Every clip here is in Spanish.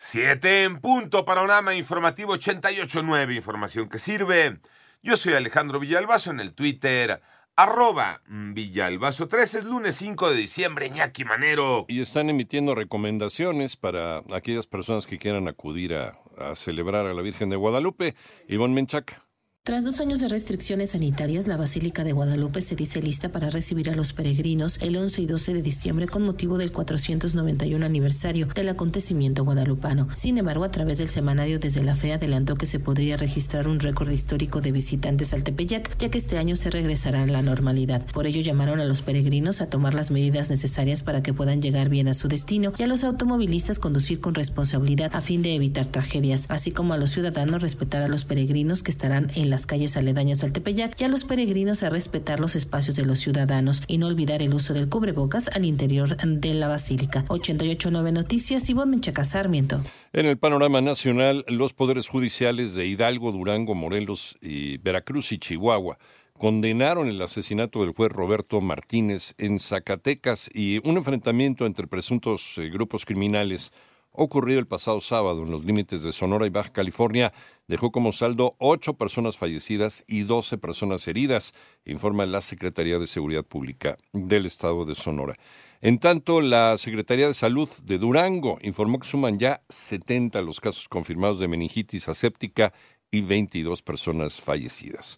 Siete en punto, panorama informativo 88.9, información que sirve. Yo soy Alejandro Villalbazo en el Twitter, arroba Villalbazo 13, es lunes 5 de diciembre, ñaki Manero. Y están emitiendo recomendaciones para aquellas personas que quieran acudir a, a celebrar a la Virgen de Guadalupe. Ivonne Menchaca. Tras dos años de restricciones sanitarias, la Basílica de Guadalupe se dice lista para recibir a los peregrinos el 11 y 12 de diciembre con motivo del 491 aniversario del acontecimiento guadalupano. Sin embargo, a través del semanario Desde la Fe adelantó que se podría registrar un récord histórico de visitantes al Tepeyac, ya que este año se regresará a la normalidad. Por ello llamaron a los peregrinos a tomar las medidas necesarias para que puedan llegar bien a su destino y a los automovilistas conducir con responsabilidad a fin de evitar tragedias, así como a los ciudadanos respetar a los peregrinos que estarán en las calles aledañas al Tepeyac y a los peregrinos a respetar los espacios de los ciudadanos y no olvidar el uso del cubrebocas al interior de la basílica. 889 Noticias, Ivonne Menchaca Sarmiento. En el panorama nacional, los poderes judiciales de Hidalgo, Durango, Morelos y Veracruz y Chihuahua condenaron el asesinato del juez Roberto Martínez en Zacatecas y un enfrentamiento entre presuntos eh, grupos criminales ocurrido el pasado sábado en los límites de Sonora y Baja California dejó como saldo ocho personas fallecidas y doce personas heridas, informa la Secretaría de Seguridad Pública del Estado de Sonora. En tanto, la Secretaría de Salud de Durango informó que suman ya 70 los casos confirmados de meningitis aséptica y 22 personas fallecidas.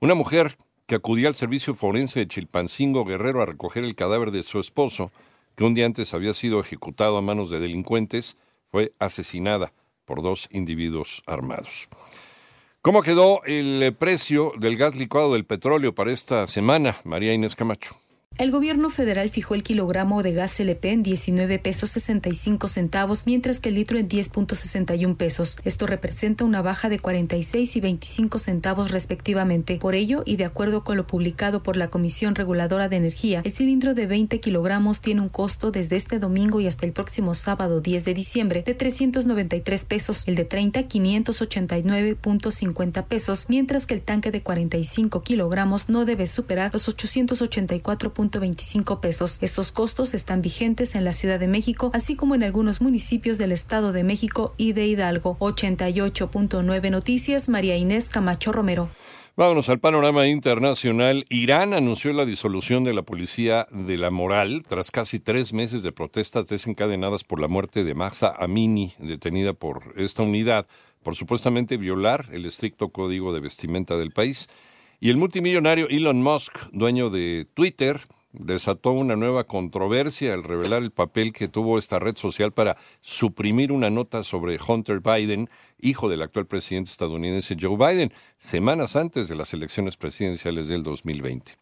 Una mujer que acudía al servicio forense de Chilpancingo Guerrero a recoger el cadáver de su esposo, que un día antes había sido ejecutado a manos de delincuentes, fue asesinada por dos individuos armados. ¿Cómo quedó el precio del gas licuado del petróleo para esta semana, María Inés Camacho? El gobierno federal fijó el kilogramo de gas LP en 19 pesos 65 centavos, mientras que el litro en 10.61 pesos. Esto representa una baja de 46 y 25 centavos respectivamente. Por ello, y de acuerdo con lo publicado por la Comisión Reguladora de Energía, el cilindro de 20 kilogramos tiene un costo desde este domingo y hasta el próximo sábado 10 de diciembre de 393 pesos, el de 30 589.50 pesos, mientras que el tanque de 45 kilogramos no debe superar los 884 25 pesos. Estos costos están vigentes en la Ciudad de México, así como en algunos municipios del Estado de México y de Hidalgo. 88.9 Noticias, María Inés Camacho Romero. Vámonos al panorama internacional. Irán anunció la disolución de la Policía de la Moral tras casi tres meses de protestas desencadenadas por la muerte de Mahsa Amini, detenida por esta unidad por supuestamente violar el estricto código de vestimenta del país. Y el multimillonario Elon Musk, dueño de Twitter, desató una nueva controversia al revelar el papel que tuvo esta red social para suprimir una nota sobre Hunter Biden, hijo del actual presidente estadounidense Joe Biden, semanas antes de las elecciones presidenciales del 2020.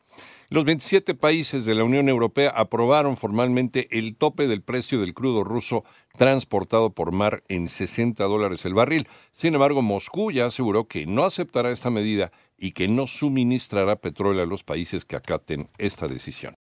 Los 27 países de la Unión Europea aprobaron formalmente el tope del precio del crudo ruso transportado por mar en 60 dólares el barril. Sin embargo, Moscú ya aseguró que no aceptará esta medida y que no suministrará petróleo a los países que acaten esta decisión.